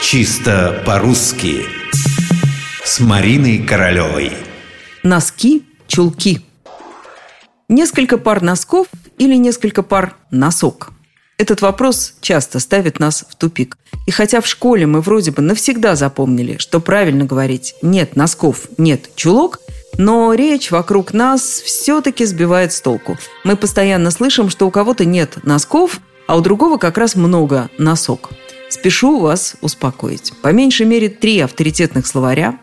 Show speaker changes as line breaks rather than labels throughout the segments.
Чисто по-русски С Мариной Королевой
Носки, чулки Несколько пар носков или несколько пар носок? Этот вопрос часто ставит нас в тупик. И хотя в школе мы вроде бы навсегда запомнили, что правильно говорить «нет носков, нет чулок», но речь вокруг нас все-таки сбивает с толку. Мы постоянно слышим, что у кого-то нет носков, а у другого как раз много носок. Спешу вас успокоить. По меньшей мере три авторитетных словаря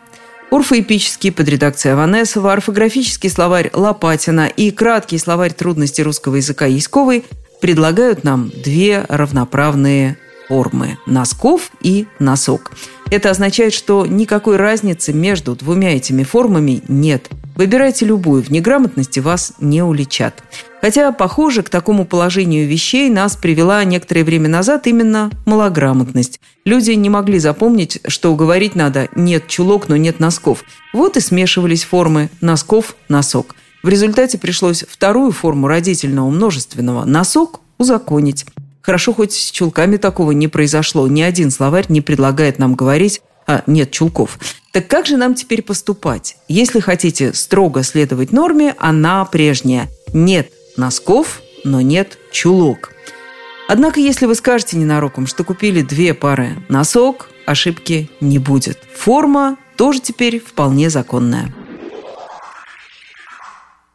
Орфоэпический под редакцией Аванесова, орфографический словарь Лопатина и краткий словарь трудностей русского языка Яськовой предлагают нам две равноправные формы – носков и носок. Это означает, что никакой разницы между двумя этими формами нет. Выбирайте любую, в неграмотности вас не уличат. Хотя, похоже, к такому положению вещей нас привела некоторое время назад именно малограмотность. Люди не могли запомнить, что говорить надо «нет чулок, но нет носков». Вот и смешивались формы «носков-носок». В результате пришлось вторую форму родительного множественного «носок» узаконить. Хорошо, хоть с чулками такого не произошло. Ни один словарь не предлагает нам говорить а нет чулков. Так как же нам теперь поступать? Если хотите строго следовать норме, она прежняя. Нет носков, но нет чулок. Однако, если вы скажете ненароком, что купили две пары носок, ошибки не будет. Форма тоже теперь вполне законная.